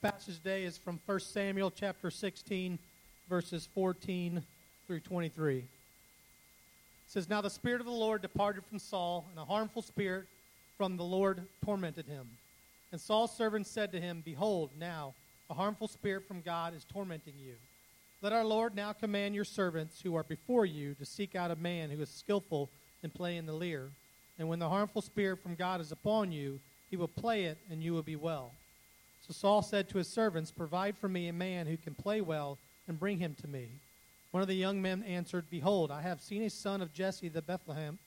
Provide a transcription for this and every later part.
Our passage today is from 1 Samuel chapter 16, verses 14 through 23. It says, Now the Spirit of the Lord departed from Saul, and a harmful spirit from the Lord tormented him. And Saul's servants said to him, Behold, now a harmful spirit from God is tormenting you. Let our Lord now command your servants who are before you to seek out a man who is skillful in playing the lyre. And when the harmful spirit from God is upon you, he will play it, and you will be well. So Saul said to his servants, Provide for me a man who can play well, and bring him to me. One of the young men answered, Behold, I have seen a son of Jesse the Bethlehem,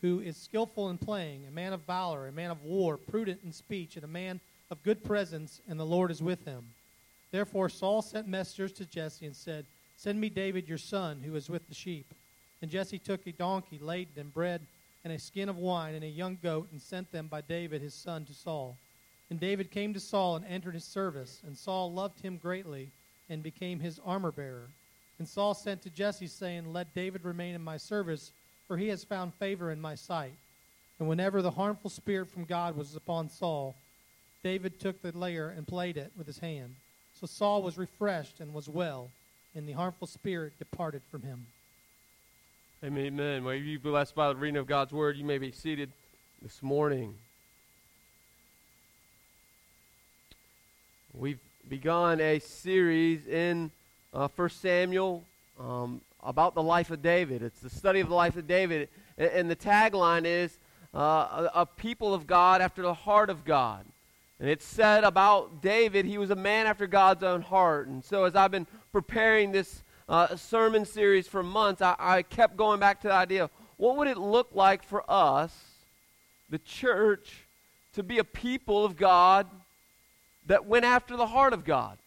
who is skillful in playing, a man of valor, a man of war, prudent in speech, and a man of good presence, and the Lord is with him. Therefore Saul sent messengers to Jesse and said, Send me David your son, who is with the sheep. And Jesse took a donkey laden in bread and a skin of wine and a young goat and sent them by David his son to Saul. And David came to Saul and entered his service, and Saul loved him greatly and became his armor bearer. And Saul sent to Jesse, saying, Let David remain in my service, for he has found favor in my sight. And whenever the harmful spirit from God was upon Saul, David took the lyre and played it with his hand. So Saul was refreshed and was well, and the harmful spirit departed from him. Amen. Well, you blessed by the reading of God's word, you may be seated this morning. We've begun a series in uh, 1 Samuel um, about the life of David. It's the study of the life of David. And, and the tagline is uh, a, a people of God after the heart of God. And it's said about David, he was a man after God's own heart. And so, as I've been preparing this uh, sermon series for months, I, I kept going back to the idea what would it look like for us, the church, to be a people of God that went after the heart of God?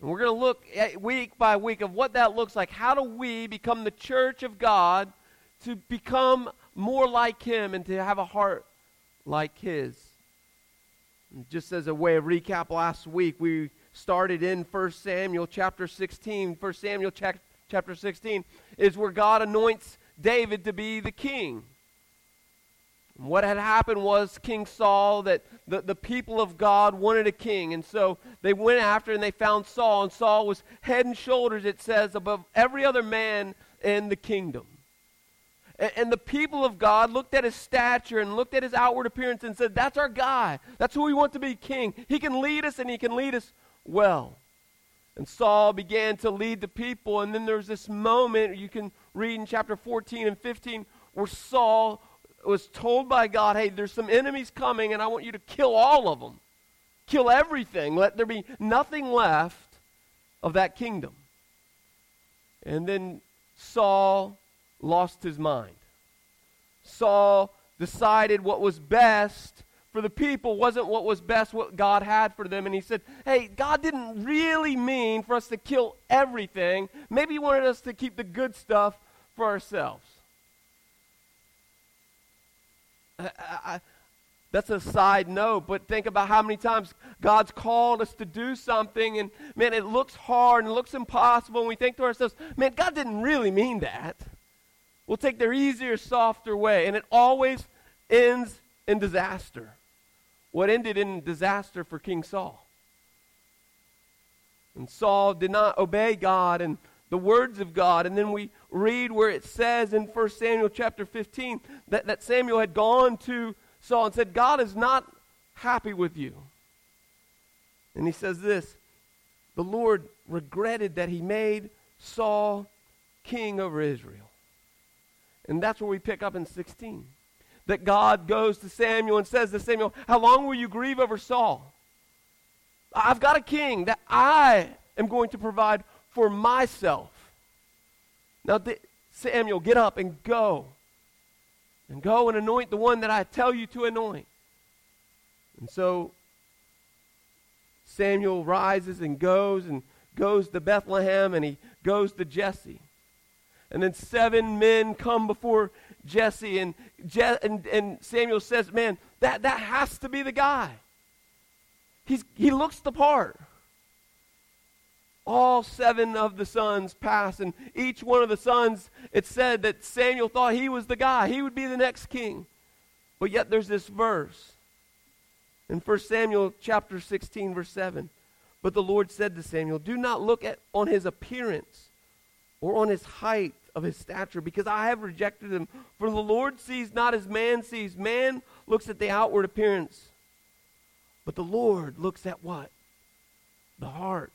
And we're going to look week by week of what that looks like. How do we become the church of God to become more like Him and to have a heart like His? And just as a way of recap, last week we started in 1 Samuel chapter 16. 1 Samuel chapter 16 is where God anoints David to be the king. What had happened was King Saul, that the, the people of God wanted a king. And so they went after and they found Saul. And Saul was head and shoulders, it says, above every other man in the kingdom. And, and the people of God looked at his stature and looked at his outward appearance and said, That's our guy. That's who we want to be king. He can lead us and he can lead us well. And Saul began to lead the people, and then there's this moment you can read in chapter 14 and 15 where Saul was told by God, hey, there's some enemies coming, and I want you to kill all of them. Kill everything. Let there be nothing left of that kingdom. And then Saul lost his mind. Saul decided what was best for the people wasn't what was best, what God had for them. And he said, Hey, God didn't really mean for us to kill everything. Maybe he wanted us to keep the good stuff for ourselves. I, I, that's a side note, but think about how many times God's called us to do something, and man, it looks hard and looks impossible, and we think to ourselves, man, God didn't really mean that. We'll take their easier, softer way, and it always ends in disaster what ended in disaster for King Saul. And Saul did not obey God and the words of God. And then we read where it says in 1 Samuel chapter 15 that, that Samuel had gone to Saul and said, God is not happy with you. And he says this The Lord regretted that he made Saul king over Israel. And that's where we pick up in 16 that God goes to Samuel and says to Samuel, How long will you grieve over Saul? I've got a king that I am going to provide for myself. Now, th- Samuel, get up and go. And go and anoint the one that I tell you to anoint. And so Samuel rises and goes and goes to Bethlehem and he goes to Jesse. And then seven men come before Jesse, and, Je- and, and Samuel says, Man, that, that has to be the guy. He's, he looks the part. All seven of the sons pass, and each one of the sons, it said that Samuel thought he was the guy. He would be the next king. But yet there's this verse In 1 Samuel chapter 16, verse 7, but the Lord said to Samuel, Do not look at, on his appearance or on his height of his stature, because I have rejected him. For the Lord sees not as man sees. Man looks at the outward appearance, but the Lord looks at what? The heart.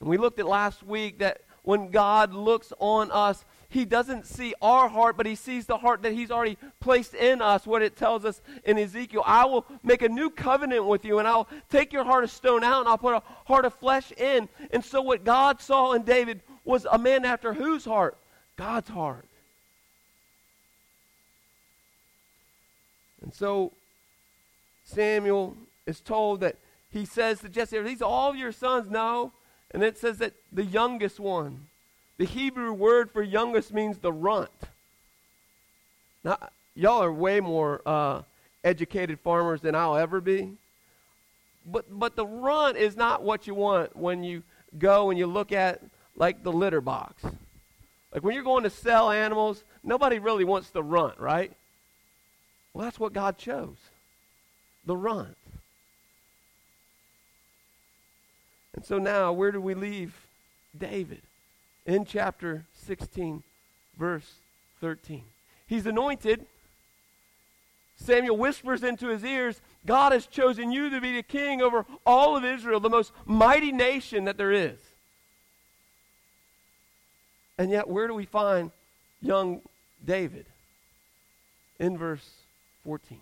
And we looked at last week that when God looks on us, he doesn't see our heart, but he sees the heart that he's already placed in us, what it tells us in Ezekiel. I will make a new covenant with you, and I'll take your heart of stone out, and I'll put a heart of flesh in. And so, what God saw in David was a man after whose heart? God's heart. And so, Samuel is told that he says to Jesse, Are these all your sons? No. And it says that the youngest one, the Hebrew word for youngest means the runt. Now, y'all are way more uh, educated farmers than I'll ever be. But, but the runt is not what you want when you go and you look at, like, the litter box. Like, when you're going to sell animals, nobody really wants the runt, right? Well, that's what God chose the runt. And so now, where do we leave David? In chapter 16, verse 13. He's anointed. Samuel whispers into his ears, God has chosen you to be the king over all of Israel, the most mighty nation that there is. And yet, where do we find young David? In verse 14.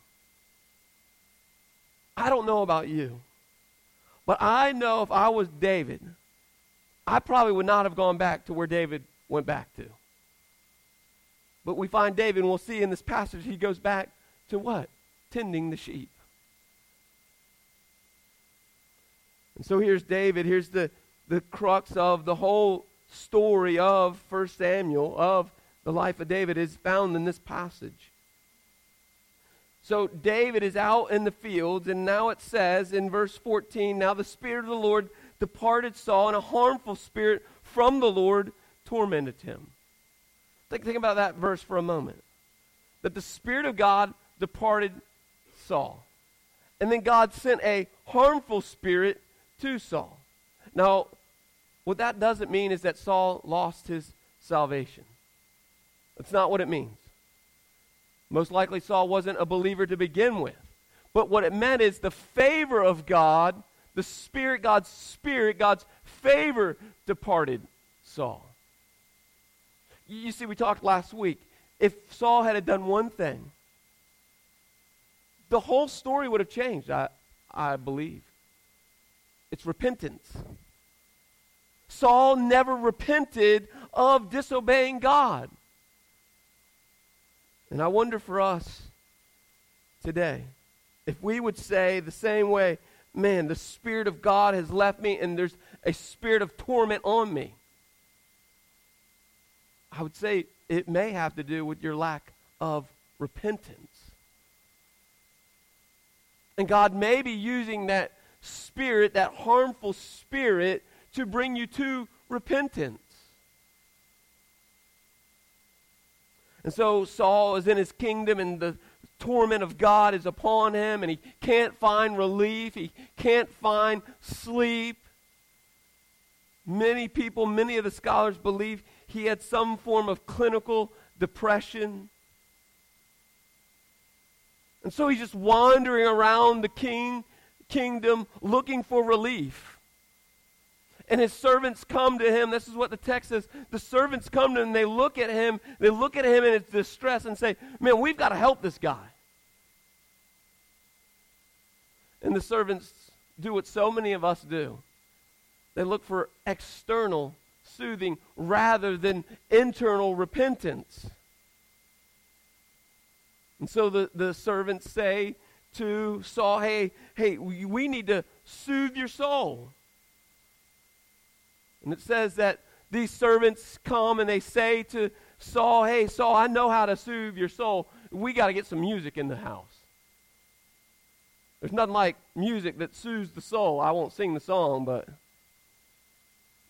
I don't know about you. But I know if I was David, I probably would not have gone back to where David went back to. But we find David, and we'll see in this passage, he goes back to what? Tending the sheep. And so here's David. Here's the, the crux of the whole story of 1 Samuel, of the life of David, is found in this passage. So David is out in the fields, and now it says in verse 14 Now the Spirit of the Lord departed Saul, and a harmful spirit from the Lord tormented him. Think, think about that verse for a moment. That the Spirit of God departed Saul. And then God sent a harmful spirit to Saul. Now, what that doesn't mean is that Saul lost his salvation. That's not what it means. Most likely, Saul wasn't a believer to begin with. But what it meant is the favor of God, the Spirit, God's Spirit, God's favor departed Saul. You see, we talked last week. If Saul had done one thing, the whole story would have changed, I, I believe. It's repentance. Saul never repented of disobeying God. And I wonder for us today if we would say the same way, man, the Spirit of God has left me and there's a spirit of torment on me. I would say it may have to do with your lack of repentance. And God may be using that spirit, that harmful spirit, to bring you to repentance. And so Saul is in his kingdom, and the torment of God is upon him, and he can't find relief. He can't find sleep. Many people, many of the scholars believe he had some form of clinical depression. And so he's just wandering around the king kingdom looking for relief. And his servants come to him. This is what the text says. The servants come to him they look at him. They look at him in his distress and say, Man, we've got to help this guy. And the servants do what so many of us do they look for external soothing rather than internal repentance. And so the, the servants say to Saul, Hey, hey, we need to soothe your soul. And it says that these servants come and they say to Saul, Hey, Saul, I know how to soothe your soul. We got to get some music in the house. There's nothing like music that soothes the soul. I won't sing the song, but.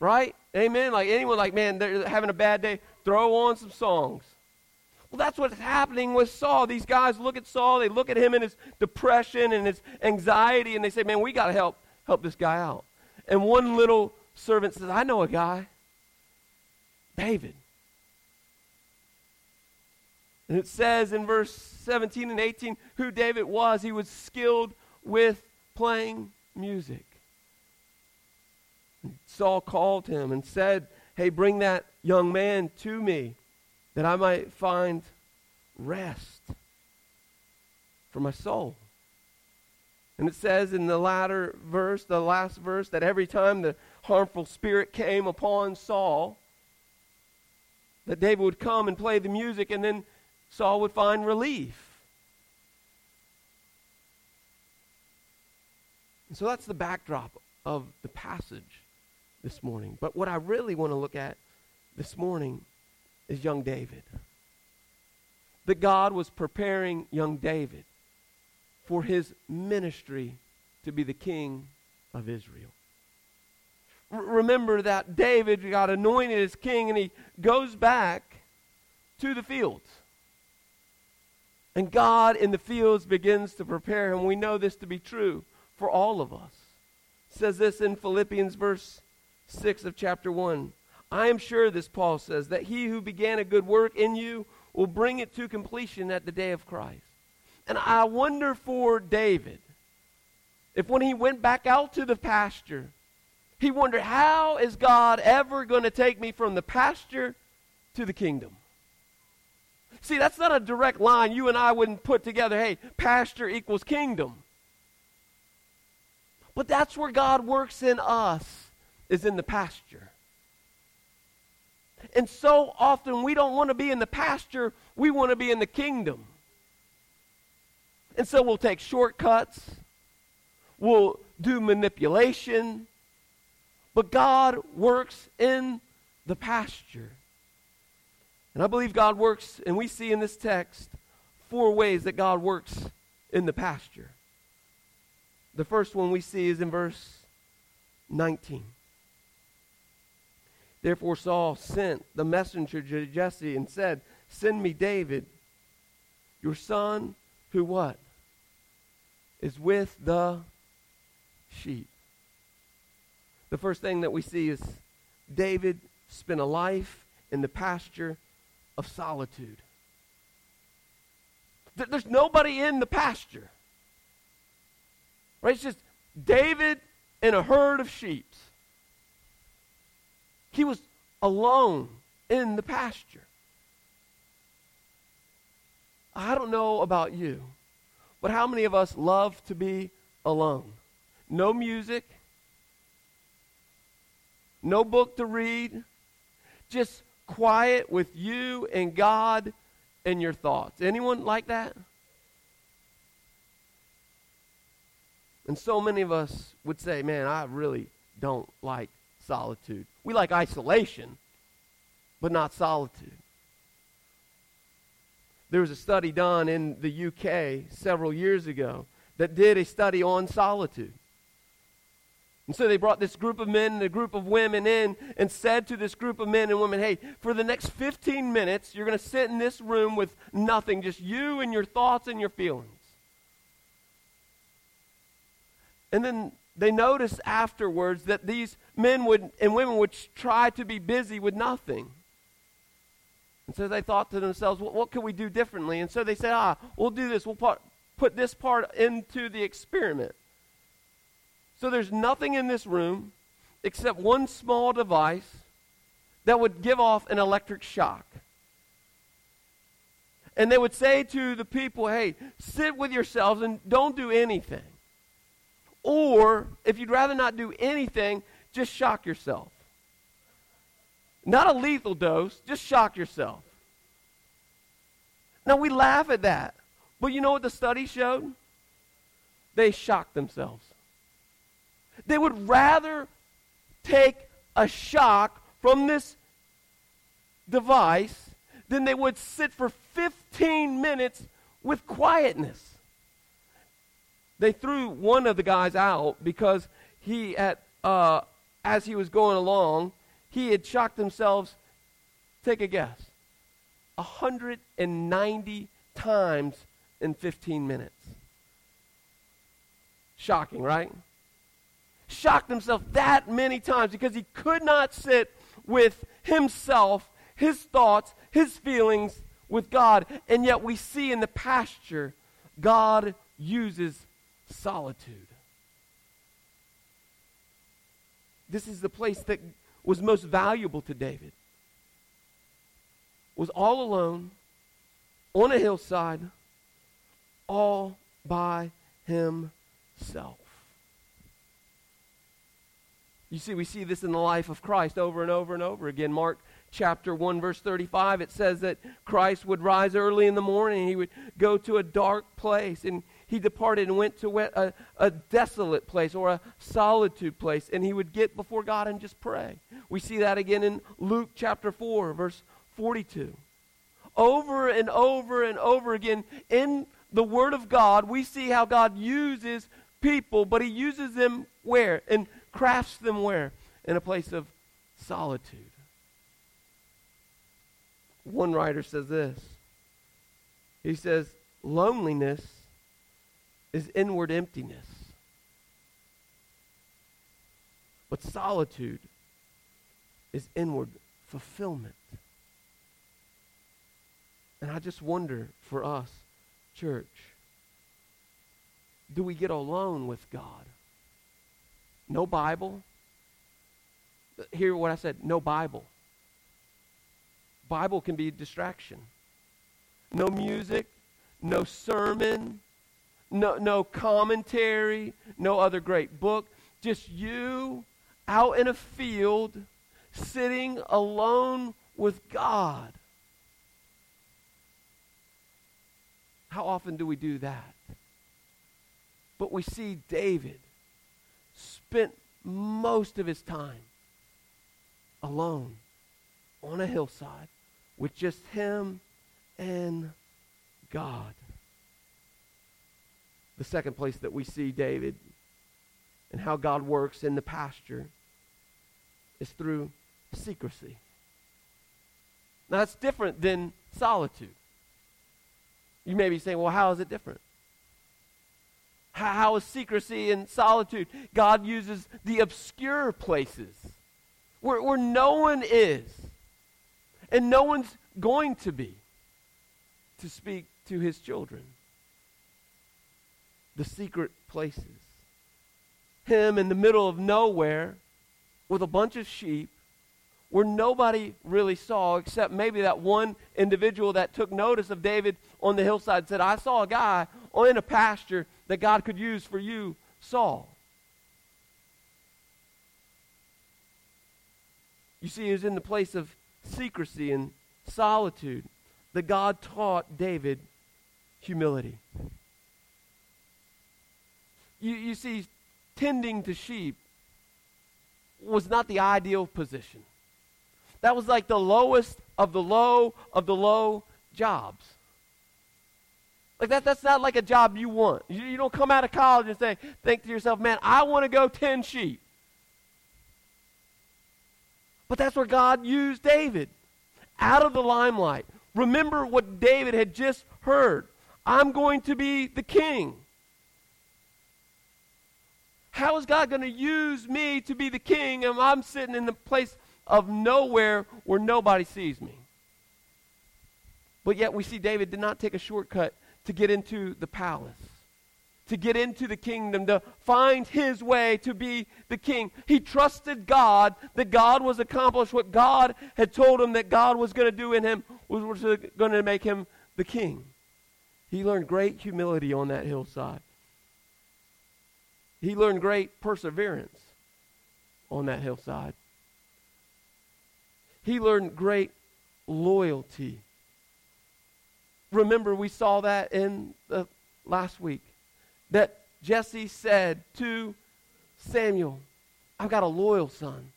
Right? Amen? Like anyone, like, man, they're having a bad day, throw on some songs. Well, that's what's happening with Saul. These guys look at Saul, they look at him in his depression and his anxiety, and they say, Man, we got to help, help this guy out. And one little servant says, I know a guy, David. And it says in verse 17 and 18 who David was. He was skilled with playing music. Saul called him and said, Hey, bring that young man to me that I might find rest for my soul. And it says in the latter verse, the last verse, that every time the harmful spirit came upon Saul, that David would come and play the music, and then Saul would find relief. And so that's the backdrop of the passage this morning. But what I really want to look at this morning is young David. That God was preparing young David for his ministry to be the king of Israel. Remember that David got anointed as king and he goes back to the fields. And God in the fields begins to prepare him. We know this to be true for all of us. It says this in Philippians verse 6 of chapter 1. I am sure, this Paul says, that he who began a good work in you will bring it to completion at the day of Christ. And I wonder for David, if when he went back out to the pasture, he wondered, how is God ever going to take me from the pasture to the kingdom? See, that's not a direct line. You and I wouldn't put together, hey, pasture equals kingdom. But that's where God works in us, is in the pasture. And so often we don't want to be in the pasture, we want to be in the kingdom. And so we'll take shortcuts, we'll do manipulation, but God works in the pasture. And I believe God works, and we see in this text four ways that God works in the pasture. The first one we see is in verse 19. Therefore Saul sent the messenger to Jesse and said, Send me David, your son, who what? Is with the sheep. The first thing that we see is David spent a life in the pasture of solitude. There's nobody in the pasture. Right? It's just David and a herd of sheep. He was alone in the pasture. I don't know about you, but how many of us love to be alone? No music, no book to read, just quiet with you and God and your thoughts. Anyone like that? And so many of us would say, man, I really don't like solitude. We like isolation, but not solitude. There was a study done in the UK several years ago that did a study on solitude. And so they brought this group of men and a group of women in and said to this group of men and women, hey, for the next 15 minutes, you're going to sit in this room with nothing, just you and your thoughts and your feelings. And then they noticed afterwards that these men would and women would try to be busy with nothing. And so they thought to themselves, well, what can we do differently? And so they said, ah, we'll do this. We'll put this part into the experiment. So there's nothing in this room except one small device that would give off an electric shock. And they would say to the people, hey, sit with yourselves and don't do anything. Or, if you'd rather not do anything, just shock yourself. Not a lethal dose, just shock yourself. Now, we laugh at that. But you know what the study showed? They shocked themselves. They would rather take a shock from this device than they would sit for 15 minutes with quietness. They threw one of the guys out because he, at, uh, as he was going along, he had shocked themselves. Take a guess. 190 times in 15 minutes. Shocking, right? Shocked himself that many times because he could not sit with himself, his thoughts, his feelings with God. And yet we see in the pasture, God uses solitude. This is the place that was most valuable to David. Was all alone on a hillside all by himself. You see, we see this in the life of Christ over and over and over again. Mark chapter 1, verse 35, it says that Christ would rise early in the morning. He would go to a dark place, and he departed and went to a, a desolate place or a solitude place, and he would get before God and just pray. We see that again in Luke chapter 4, verse 42. Over and over and over again in the Word of God, we see how God uses people, but he uses them where? And crafts them where? In a place of solitude. One writer says this. He says, loneliness is inward emptiness. But solitude is inward fulfillment. And I just wonder for us, church, do we get alone with God? No Bible. Hear what I said no Bible. Bible can be a distraction. No music, no sermon, no, no commentary, no other great book. Just you out in a field, sitting alone with God. How often do we do that? But we see David spent most of his time alone on a hillside with just him and God. The second place that we see David and how God works in the pasture is through secrecy. Now, that's different than solitude. You may be saying, well, how is it different? How is secrecy and solitude? God uses the obscure places where, where no one is and no one's going to be to speak to his children. The secret places. Him in the middle of nowhere with a bunch of sheep where nobody really saw except maybe that one individual that took notice of David on the hillside said, I saw a guy in a pasture that God could use for you, Saul. You see, he was in the place of secrecy and solitude that God taught David humility. You, you see, tending to sheep was not the ideal position. That was like the lowest of the low of the low jobs. Like that, that's not like a job you want. You, you don't come out of college and say, think to yourself, man, I want to go tend sheep. But that's where God used David out of the limelight. Remember what David had just heard. I'm going to be the king. How is God going to use me to be the king and I'm sitting in the place of nowhere where nobody sees me? But yet we see David did not take a shortcut to get into the palace, to get into the kingdom, to find his way to be the king. He trusted God that God was accomplished what God had told him that God was going to do in him, was going to make him the king. He learned great humility on that hillside. He learned great perseverance on that hillside. He learned great loyalty Remember, we saw that in the last week. That Jesse said to Samuel, I've got a loyal son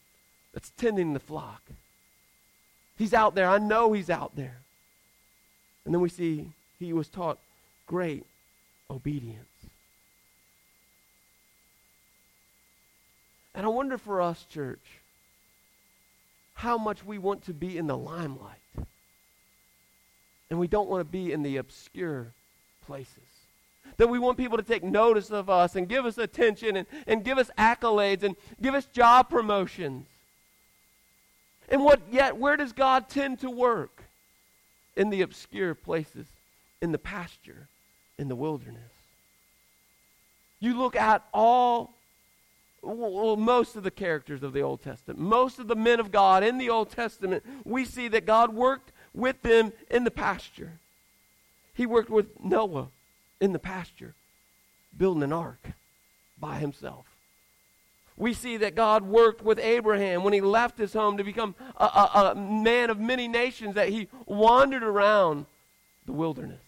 that's tending the flock. He's out there. I know he's out there. And then we see he was taught great obedience. And I wonder for us, church, how much we want to be in the limelight And we don't want to be in the obscure places. That we want people to take notice of us and give us attention and, and give us accolades and give us job promotions. And what yet, where does God tend to work? In the obscure places, in the pasture, in the wilderness. You look at all, well, most of the characters of the Old Testament, most of the men of God in the Old Testament, we see that God worked with them in the pasture. He worked with Noah in the pasture, building an ark by himself. We see that God worked with Abraham when he left his home to become a, a, a man of many nations, that he wandered around the wilderness.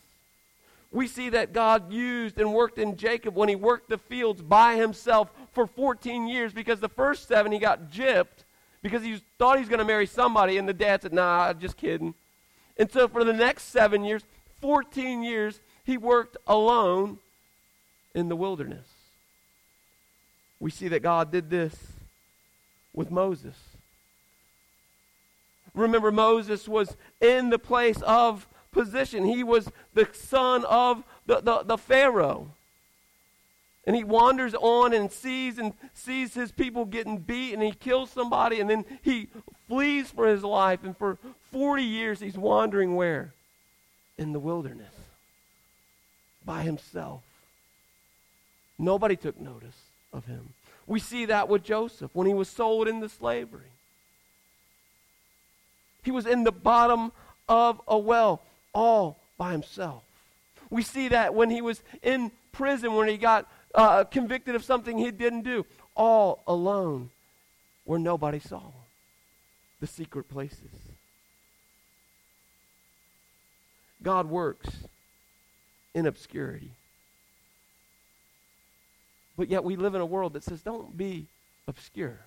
We see that God used and worked in Jacob when he worked the fields by himself for 14 years because the first seven he got gypped because he thought he was going to marry somebody, and the dad said, Nah, just kidding. And so for the next seven years, 14 years, he worked alone in the wilderness. We see that God did this with Moses. Remember, Moses was in the place of position. He was the son of the, the, the Pharaoh. And he wanders on and sees and sees his people getting beat and he kills somebody and then he flees for his life and for 40 years he's wandering where? In the wilderness. By himself. Nobody took notice of him. We see that with Joseph when he was sold into slavery. He was in the bottom of a well all by himself. We see that when he was in prison, when he got uh, convicted of something he didn't do, all alone, where nobody saw him. The secret places. God works in obscurity. But yet we live in a world that says, don't be obscure.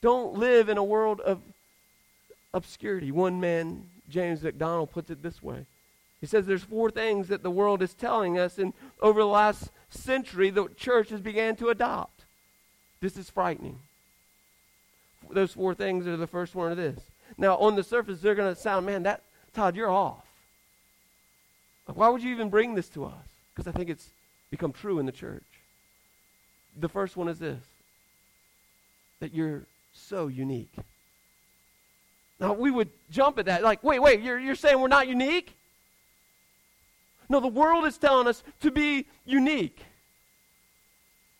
Don't live in a world of obscurity. One man James MacDonald puts it this way. He says there's four things that the world is telling us, and over the last century, the church has began to adopt. This is frightening. Those four things are the first one of this. Now, on the surface, they're going to sound, man, that Todd, you're off. Why would you even bring this to us? Because I think it's become true in the church. The first one is this that you're so unique. Now, we would jump at that, like, wait, wait, you're, you're saying we're not unique? No, the world is telling us to be unique.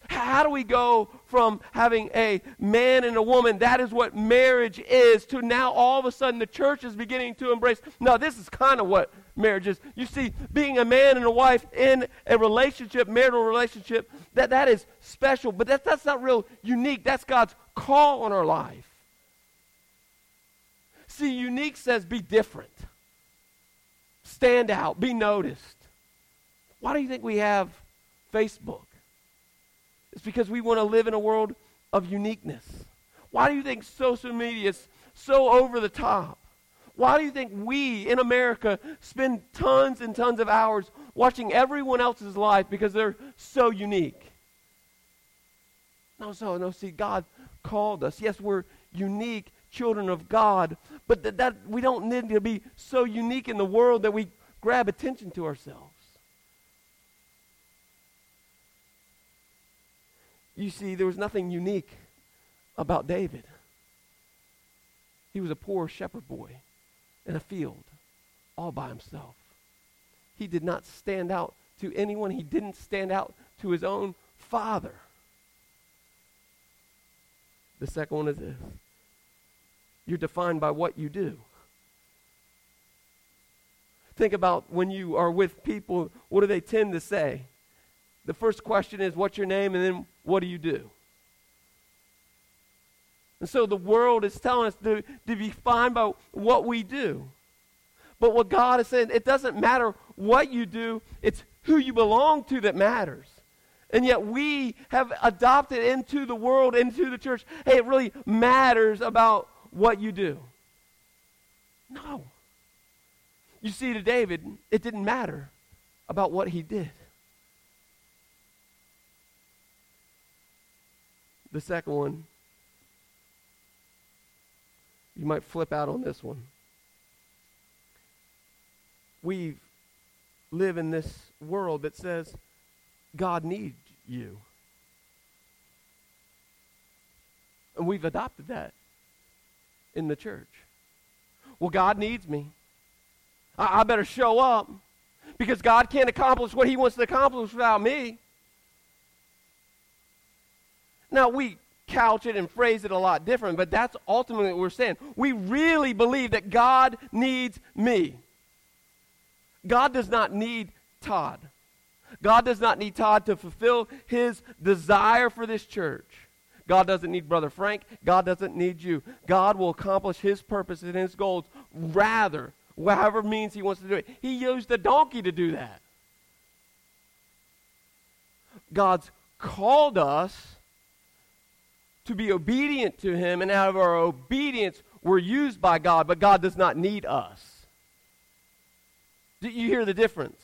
How do we go from having a man and a woman, that is what marriage is, to now all of a sudden the church is beginning to embrace? No, this is kind of what marriage is. You see, being a man and a wife in a relationship, marital relationship, that, that is special, but that, that's not real unique. That's God's call on our life. See, unique says be different, stand out, be noticed. Why do you think we have Facebook? It's because we want to live in a world of uniqueness. Why do you think social media is so over the top? Why do you think we in America spend tons and tons of hours watching everyone else's life because they're so unique? No, so, no, see, God called us. Yes, we're unique children of God, but that, that we don't need to be so unique in the world that we grab attention to ourselves. You see, there was nothing unique about David. He was a poor shepherd boy in a field all by himself. He did not stand out to anyone, he didn't stand out to his own father. The second one is this you're defined by what you do. Think about when you are with people, what do they tend to say? The first question is, What's your name? And then, What do you do? And so the world is telling us to, to be defined by what we do. But what God is saying, it doesn't matter what you do, it's who you belong to that matters. And yet we have adopted into the world, into the church, hey, it really matters about what you do. No. You see, to David, it didn't matter about what he did. The second one, you might flip out on this one. we live in this world that says God needs you. And we've adopted that in the church. Well, God needs me. I, I better show up because God can't accomplish what He wants to accomplish without me. Now, we couch it and phrase it a lot different, but that's ultimately what we're saying. We really believe that God needs me. God does not need Todd. God does not need Todd to fulfill his desire for this church. God doesn't need Brother Frank. God doesn't need you. God will accomplish his purpose and his goals rather, whatever means he wants to do it. He used the donkey to do that. God's called us to be obedient to him, and out of our obedience, we're used by God, but God does not need us. Do you hear the difference?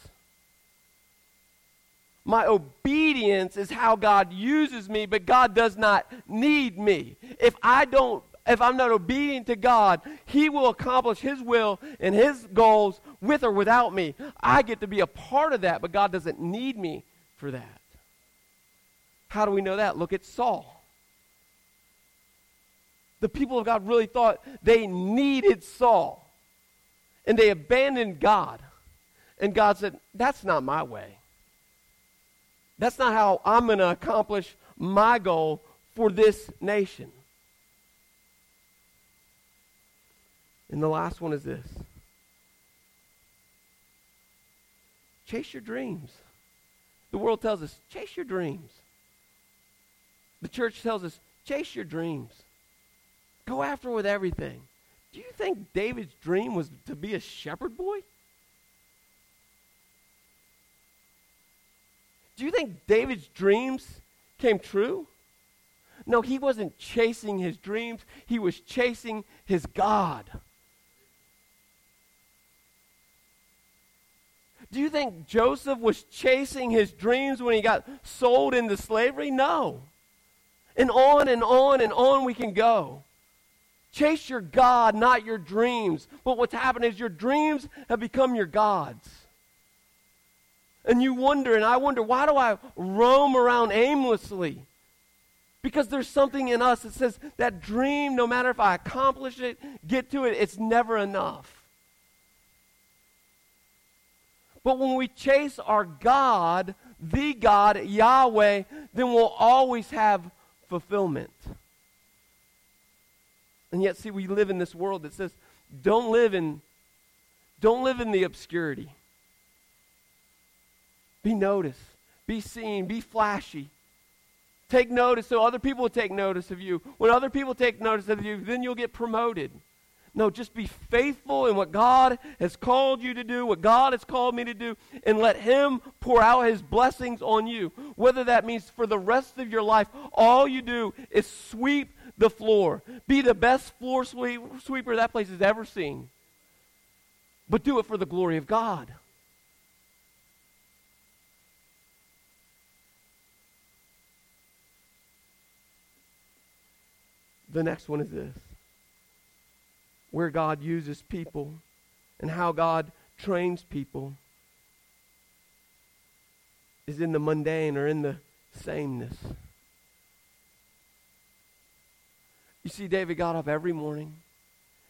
My obedience is how God uses me, but God does not need me. If I don't if I'm not obedient to God, He will accomplish His will and His goals with or without me. I get to be a part of that, but God doesn't need me for that. How do we know that? Look at Saul. The people of God really thought they needed Saul, and they abandoned God. And God said, That's not my way. That's not how I'm going to accomplish my goal for this nation. And the last one is this chase your dreams. The world tells us, chase your dreams. The church tells us, chase your dreams. Go after with everything. Do you think David's dream was to be a shepherd boy? Do you think David's dreams came true? No, he wasn't chasing his dreams, he was chasing his God. Do you think Joseph was chasing his dreams when he got sold into slavery? No. And on and on and on we can go. Chase your God, not your dreams. But what's happened is your dreams have become your gods. And you wonder, and I wonder, why do I roam around aimlessly? Because there's something in us that says that dream, no matter if I accomplish it, get to it, it's never enough. But when we chase our God, the God, Yahweh, then we'll always have fulfillment. And yet, see, we live in this world that says, don't live in, don't live in the obscurity. Be noticed. Be seen. Be flashy. Take notice so other people will take notice of you. When other people take notice of you, then you'll get promoted. No, just be faithful in what God has called you to do, what God has called me to do, and let Him pour out His blessings on you. Whether that means for the rest of your life, all you do is sweep the floor. Be the best floor sweeper that place has ever seen. But do it for the glory of God. The next one is this where God uses people and how God trains people is in the mundane or in the sameness. You see, David got up every morning,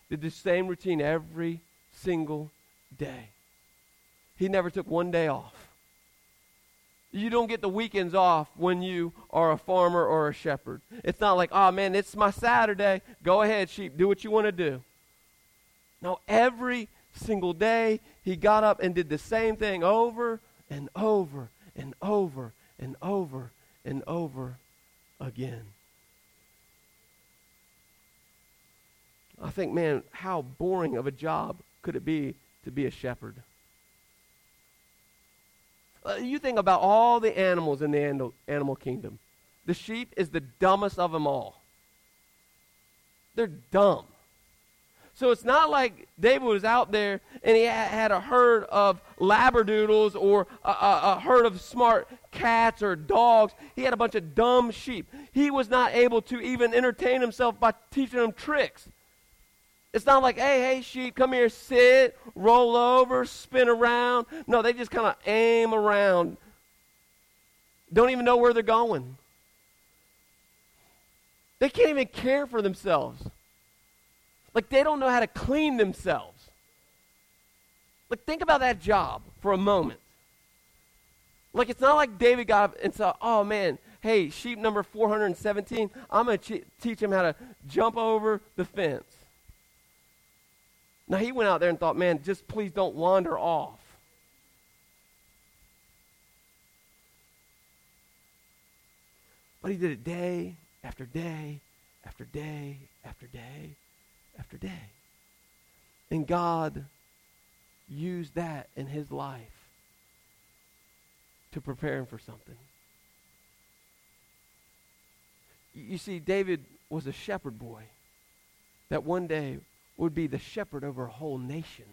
did the same routine every single day. He never took one day off. You don't get the weekends off when you are a farmer or a shepherd. It's not like, oh man, it's my Saturday. Go ahead, sheep, do what you want to do. No, every single day he got up and did the same thing over and over and over and over and over again. I think, man, how boring of a job could it be to be a shepherd? Uh, you think about all the animals in the animal kingdom. The sheep is the dumbest of them all. They're dumb. So it's not like David was out there and he had a herd of labradoodles or a, a, a, herd of smart cats or dogs. He had a bunch of dumb sheep. He was not able to even entertain himself by teaching them tricks. It's not like, hey, hey, sheep, come here, sit, roll over, spin around. No, they just kind of aim around. Don't even know where they're going. They can't even care for themselves. Like, they don't know how to clean themselves. Like, think about that job for a moment. Like, it's not like David got up and said, oh man, hey, sheep number 417, I'm going to ch- teach him how to jump over the fence. Now, he went out there and thought, man, just please don't wander off. But he did it day after day after day after day after day. And God used that in his life to prepare him for something. You see, David was a shepherd boy that one day would be the shepherd over a whole nation.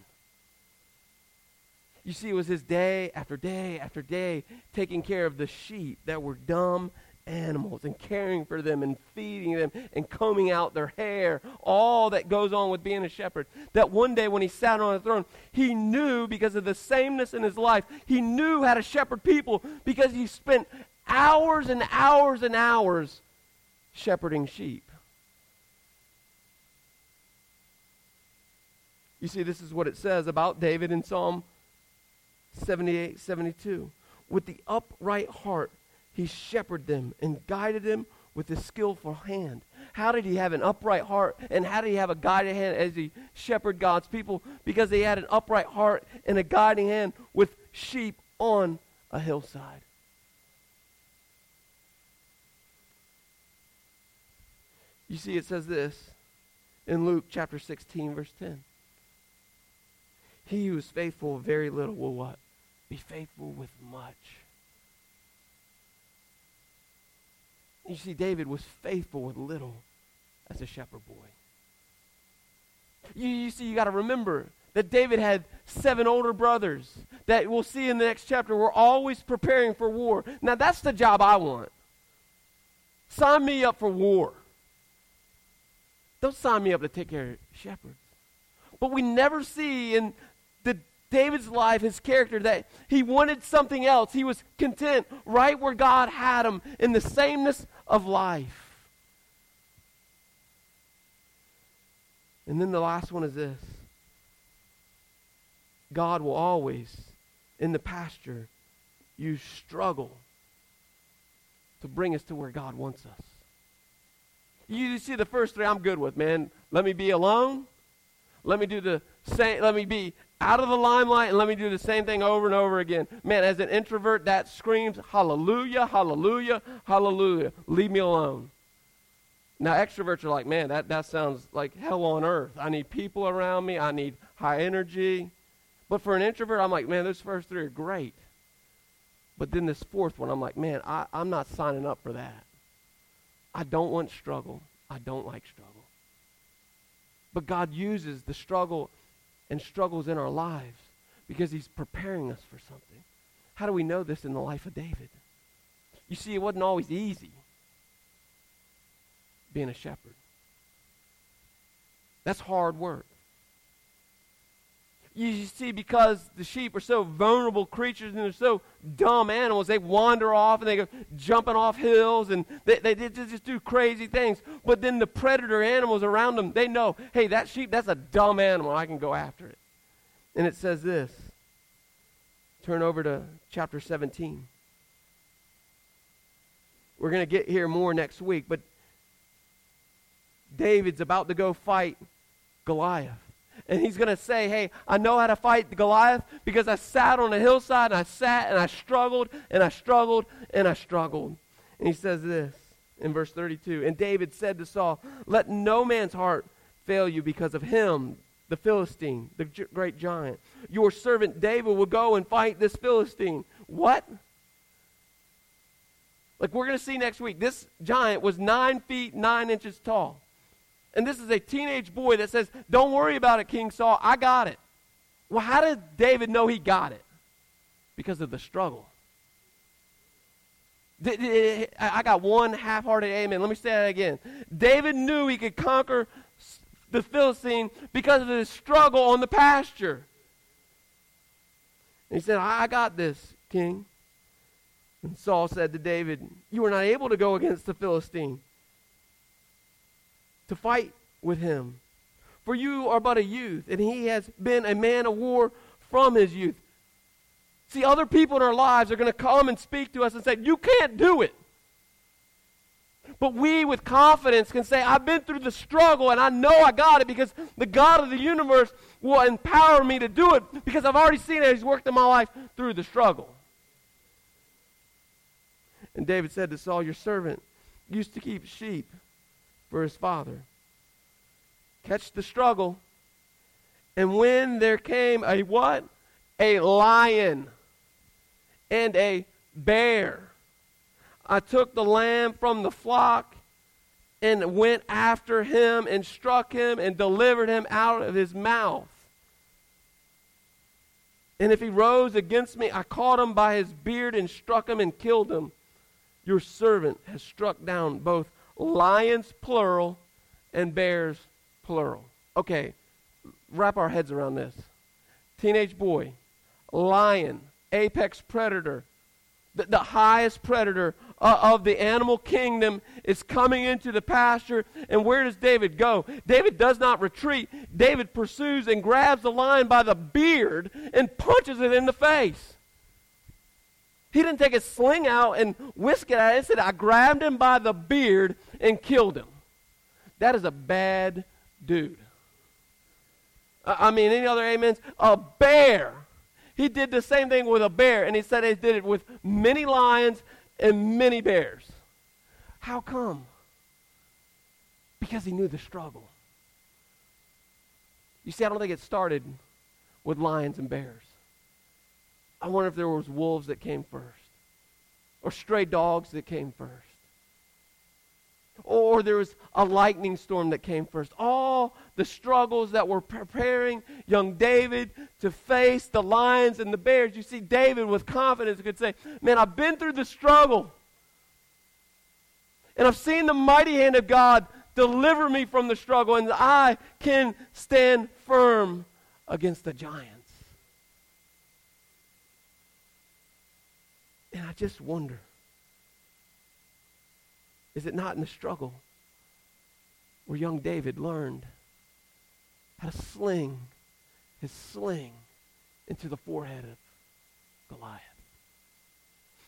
You see, it was his day after day after day taking care of the sheep that were dumb animals and caring for them and feeding them and combing out their hair, all that goes on with being a shepherd. That one day when he sat on a throne, he knew because of the sameness in his life, he knew how to shepherd people because he spent hours and hours and hours shepherding sheep. You see, this is what it says about David in Psalm 78 72. With the upright heart, he shepherded them and guided them with a skillful hand. How did he have an upright heart and how did he have a guiding hand as he shepherded God's people? Because he had an upright heart and a guiding hand with sheep on a hillside. You see, it says this in Luke chapter 16, verse 10. He who is faithful with very little will what? Be faithful with much. You see, David was faithful with little as a shepherd boy. You, you see, you got to remember that David had seven older brothers that we'll see in the next chapter were always preparing for war. Now, that's the job I want. Sign me up for war. Don't sign me up to take care of shepherds. But we never see in the David's life, his character, that he wanted something else. He was content right where God had him in the sameness of life. And then the last one is this God will always, in the pasture, you struggle to bring us to where God wants us. You see the first three I'm good with, man. Let me be alone. Let me do the same let me be out of the limelight and let me do the same thing over and over again. Man, as an introvert, that screams hallelujah, hallelujah, hallelujah. Leave me alone. Now, extroverts are like, man, that, that sounds like hell on earth. I need people around me, I need high energy. But for an introvert, I'm like, man, those first three are great. But then this fourth one, I'm like, man, I, I'm not signing up for that. I don't want struggle. I don't like struggle. But God uses the struggle and struggles in our lives because he's preparing us for something. How do we know this in the life of David? You see, it wasn't always easy being a shepherd. That's hard work. You see, because the sheep are so vulnerable creatures and they're so dumb animals, they wander off and they go jumping off hills and they, they, they just do crazy things. But then the predator animals around them, they know, hey, that sheep, that's a dumb animal. I can go after it. And it says this. Turn over to chapter 17. We're going to get here more next week, but David's about to go fight Goliath. And he's going to say, Hey, I know how to fight Goliath because I sat on a hillside and I sat and I struggled and I struggled and I struggled. And he says this in verse 32 And David said to Saul, Let no man's heart fail you because of him, the Philistine, the great giant. Your servant David will go and fight this Philistine. What? Like we're going to see next week, this giant was nine feet nine inches tall. And this is a teenage boy that says, Don't worry about it, King Saul. I got it. Well, how did David know he got it? Because of the struggle. I got one half hearted amen. Let me say that again. David knew he could conquer the Philistine because of his struggle on the pasture. And he said, I got this, king. And Saul said to David, You were not able to go against the Philistine to fight with him. For you are but a youth, and he has been a man of war from his youth. See, other people in our lives are going to come and speak to us and say, You can't do it. But we, with confidence, can say, I've been through the struggle and I know I got it because the God of the universe will empower me to do it because I've already seen it. He's worked in my life through the struggle. And David said to Saul, Your servant used to keep sheep for his father. Catch the struggle. And when there came a what? A lion and a bear I took the lamb from the flock and went after him and struck him and delivered him out of his mouth. And if he rose against me, I caught him by his beard and struck him and killed him. Your servant has struck down both lions, plural, and bears, plural. Okay, wrap our heads around this. Teenage boy, lion, apex predator, the, the highest predator uh, of the animal kingdom is coming into the pasture. And where does David go? David does not retreat. David pursues and grabs the lion by the beard and punches it in the face. He didn't take his sling out and whisk it out. Said, I grabbed him by the beard and killed him. That is a bad dude. I mean, any other amens? A bear. He did the same thing with a bear, and he said he did it with many lions and many bears. How come? Because he knew the struggle. You see, I don't think it started with lions and bears. I wonder if there was wolves that came first or stray dogs that came first. Or there was a lightning storm that came first. All the struggles that were preparing young David to face the lions and the bears. You see, David with confidence could say, Man, I've been through the struggle. And I've seen the mighty hand of God deliver me from the struggle, and I can stand firm against the giants. And I just wonder is it not in the struggle where young David learned how to sling his sling into the forehead of Goliath?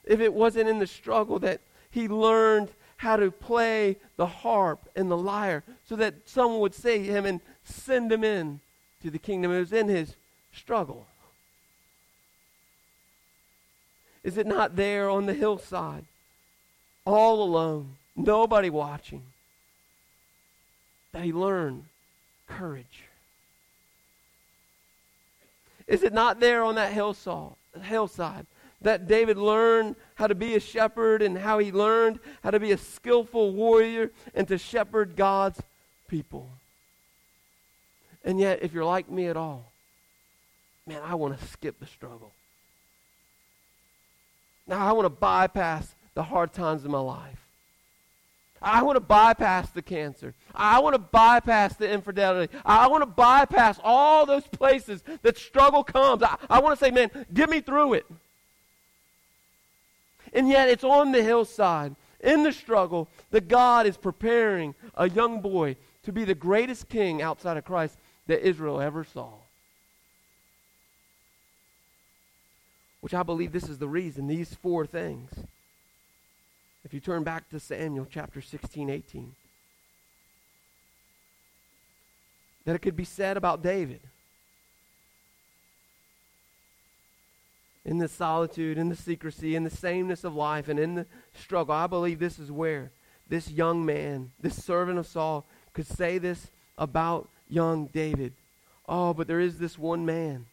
If it wasn't in the struggle that he learned how to play the harp and the lyre so that someone would say him and send him in to the kingdom. It was in his struggle. Is it not there on the hillside, all alone, nobody watching, that he learned courage. Is it not there on that hillside that David learned how to be a shepherd and how he learned how to be a skillful warrior and to shepherd God's people? And yet, if you're like me at all, man, I want to skip the struggle. Now, I want to bypass the hard times in my life. I want to bypass the cancer. I want to bypass the infidelity. I want to bypass all those places that struggle comes. I, I want to say, man, get me through it. And yet, it's on the hillside, in the struggle, that God is preparing a young boy to be the greatest king outside of Christ that Israel ever saw. Which I believe this is the reason, these four things. If you turn back to Samuel chapter 16, 18, that it could be said about David. In the solitude, in the secrecy, in the sameness of life, and in the struggle, I believe this is where this young man, this servant of Saul, could say this about young David. Oh, but there is this one man.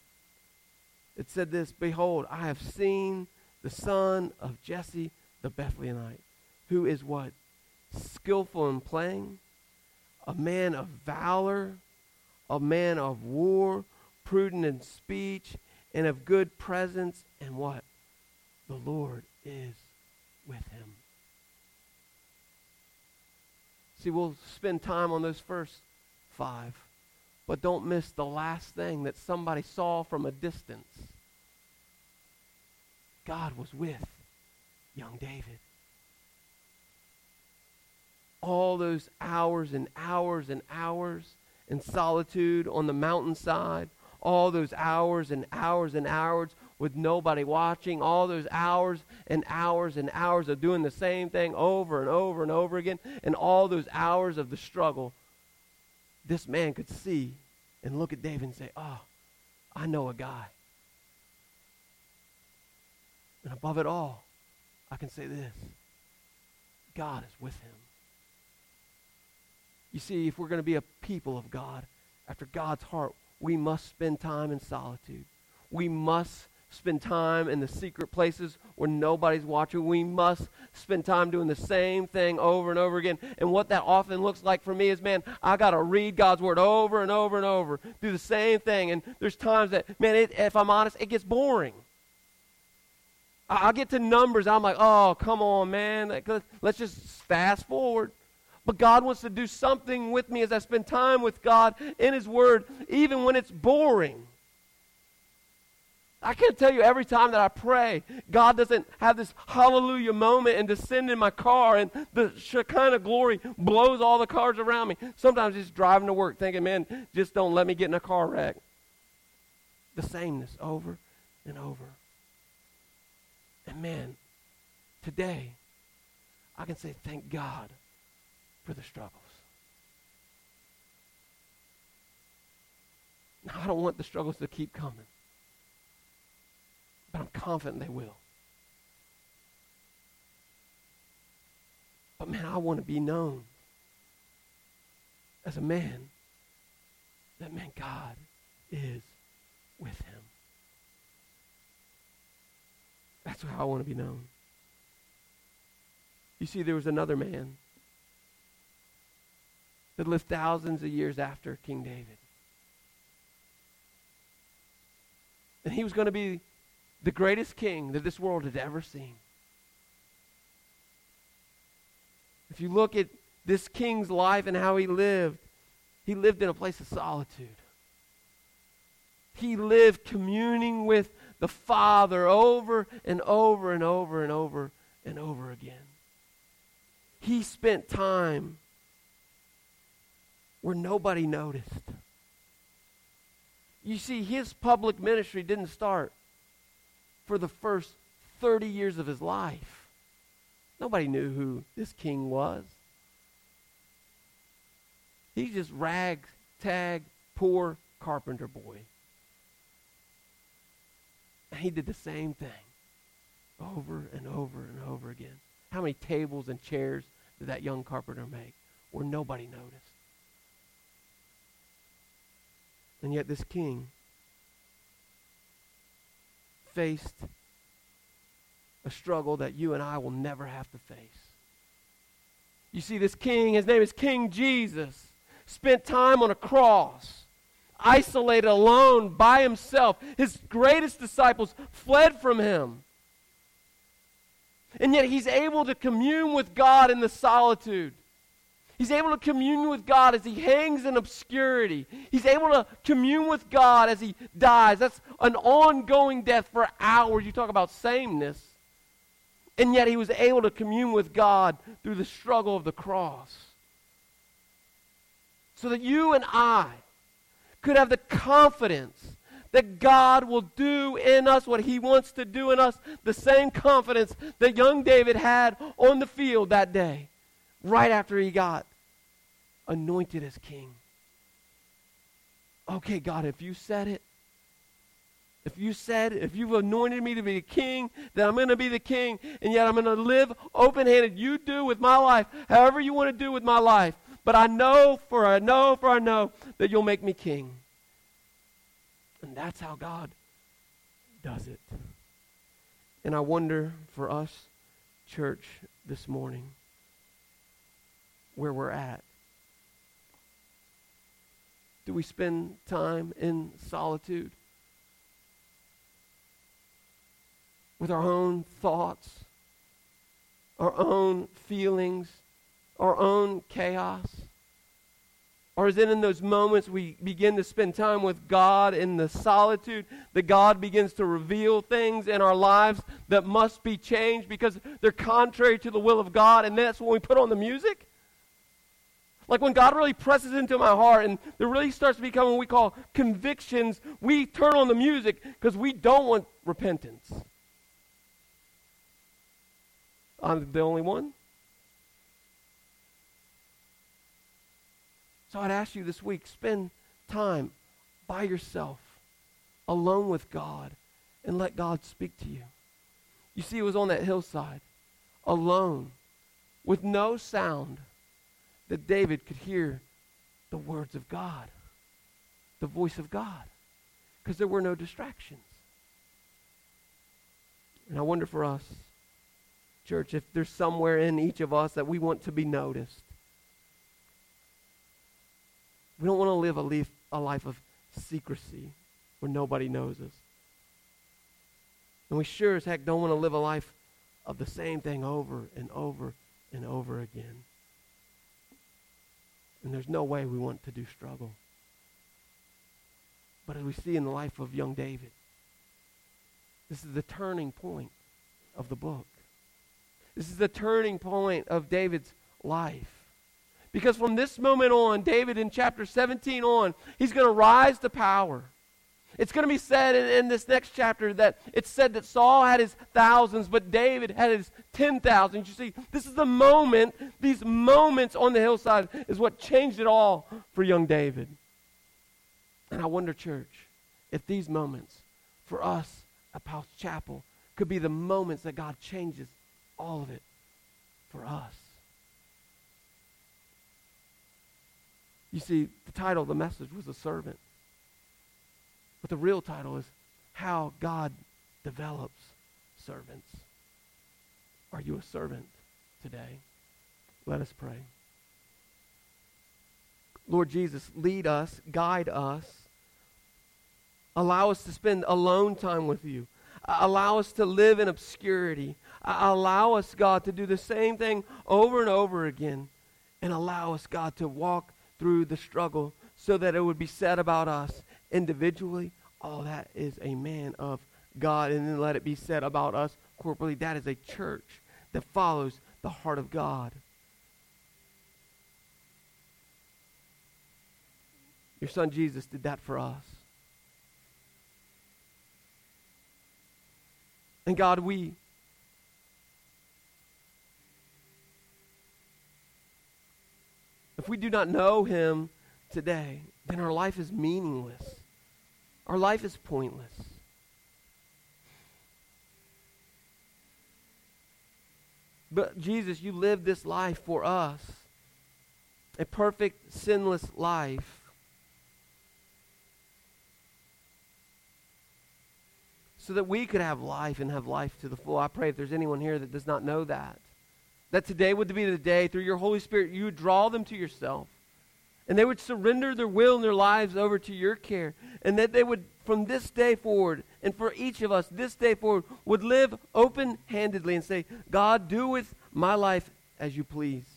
It said this Behold, I have seen the son of Jesse the Bethlehemite, who is what? Skillful in playing, a man of valor, a man of war, prudent in speech, and of good presence, and what? The Lord is with him. See, we'll spend time on those first 5. But don't miss the last thing that somebody saw from a distance. God was with young David. All those hours and hours and hours in solitude on the mountainside, all those hours and hours and hours with nobody watching, all those hours and hours and hours of doing the same thing over and over and over again, and all those hours of the struggle, this man could see and look at David and say, Oh, I know a guy. And above it all, I can say this God is with him. You see, if we're going to be a people of God, after God's heart, we must spend time in solitude. We must spend time in the secret places where nobody's watching. We must spend time doing the same thing over and over again. And what that often looks like for me is, man, I got to read God's word over and over and over, do the same thing. And there's times that, man, it, if I'm honest, it gets boring. I, I get to numbers, I'm like, oh, come on, man. Let's just fast forward. But God wants to do something with me as I spend time with God in His Word, even when it's boring. I can't tell you every time that I pray, God doesn't have this hallelujah moment and descend in my car and the Shekinah glory blows all the cars around me. Sometimes just driving to work thinking, man, just don't let me get in a car wreck. The sameness over and over. And man, today, I can say thank God for the struggles. Now, I don't want the struggles to keep coming but I'm confident they will. But man, I want to be known as a man that, man, God is with him. That's how I want to be known. You see, there was another man that lived thousands of years after King David. And he was going to be the greatest king that this world had ever seen. If you look at this king's life and how he lived, he lived in a place of solitude. He lived communing with the Father over and over and over and over and over again. He spent time where nobody noticed. You see, his public ministry didn't start for the first 30 years of his life. Nobody knew who this king was. He's just rag, tag, poor carpenter boy. And he did the same thing over and over and over again. How many tables and chairs did that young carpenter make where nobody noticed? And yet, this king faced a struggle that you and I will never have to face. You see, this king, his name is King Jesus, spent time on a cross, isolated, alone, by himself. His greatest disciples fled from him. And yet he's able to commune with God in the solitude. He's able to commune with God as he hangs in obscurity. He's able to commune with God as he dies. That's an ongoing death for hours. You talk about sameness. And yet he was able to commune with God through the struggle of the cross. So that you and I could have the confidence that God will do in us what he wants to do in us, the same confidence that young David had on the field that day, right after he got anointed as king. Okay, God, if you said it, if you said, if you've anointed me to be a king, then I'm going to be the king, and yet I'm going to live open handed. You do with my life however you want to do with my life. But I know, for I know, for I know that you'll make me king. And that's how God does it. And I wonder for us, church, this morning, where we're at. Do we spend time in solitude? With our own thoughts, our own feelings, our own chaos? Or is it in those moments we begin to spend time with God in the solitude that God begins to reveal things in our lives that must be changed because they're contrary to the will of God, and that's when we put on the music? Like when God really presses into my heart and there really starts to become what we call convictions, we turn on the music because we don't want repentance. I'm the only one? So I'd ask you this week spend time by yourself, alone with God, and let God speak to you. You see, it was on that hillside, alone, with no sound, that David could hear the words of God, the voice of God, because there were no distractions. And I wonder for us, church, if there's somewhere in each of us that we want to be noticed we don't want to live a life, a life of secrecy where nobody knows us. And we sure as heck don't want to live a life of the same thing over and over and over again. And there's no way we want to do struggle. But as we see in the life of young David, this is the turning point of the book. This is the turning point of David's life. Because from this moment on, David in chapter 17 on, he's going to rise to power. It's going to be said in, in, this next chapter that it's said that Saul had his thousands, but David had his ten thousands. You see, this is the moment, these moments on the hillside is what changed it all for young David. And I wonder, church, if these moments for us at Powell's Chapel could be the moments that God changes all of it for us. You see, the title of the message was A Servant. But the real title is How God Develops Servants. Are you a servant today? Let us pray. Lord Jesus, lead us, guide us. Allow us to spend alone time with you. Allow us to live in obscurity. Allow us, God, to do the same thing over and over again. And allow us, God, to walk through the struggle so that it would be said about us individually, oh, that is a man of God. And then let it be said about us corporately, that is a church that follows the heart of God. Your son Jesus did that for us. And God, we If we do not know him today, then our life is meaningless. Our life is pointless. But Jesus, you lived this life for us a perfect, sinless life. So that we could have life and have life to the full. I pray if there's anyone here that does not know that, that today would be the day, through your Holy Spirit, you draw them to yourself. And they would surrender their will and their lives over to your care. And that they would, from this day forward, and for each of us, this day forward, would live open handedly and say, God, do with my life as you please.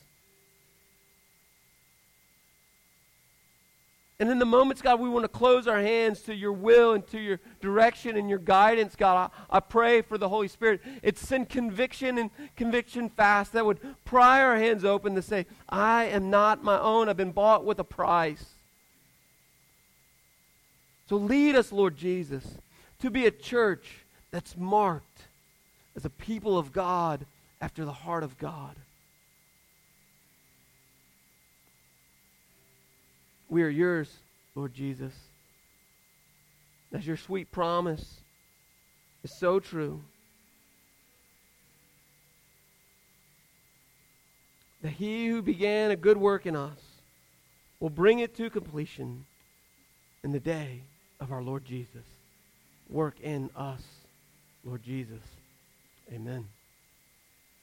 And in the moments, God, we want to close our hands to your will and to your direction and your guidance, God. I, I pray for the Holy Spirit. It's send conviction and conviction fast that would pry our hands open to say, I am not my own. I've been bought with a price. So lead us, Lord Jesus, to be a church that's marked as a people of God after the heart of God. We are yours, Lord Jesus. As your sweet promise is so true. That he who began a good work in us will bring it to completion in the day of our Lord Jesus. Work in us, Lord Jesus. Amen.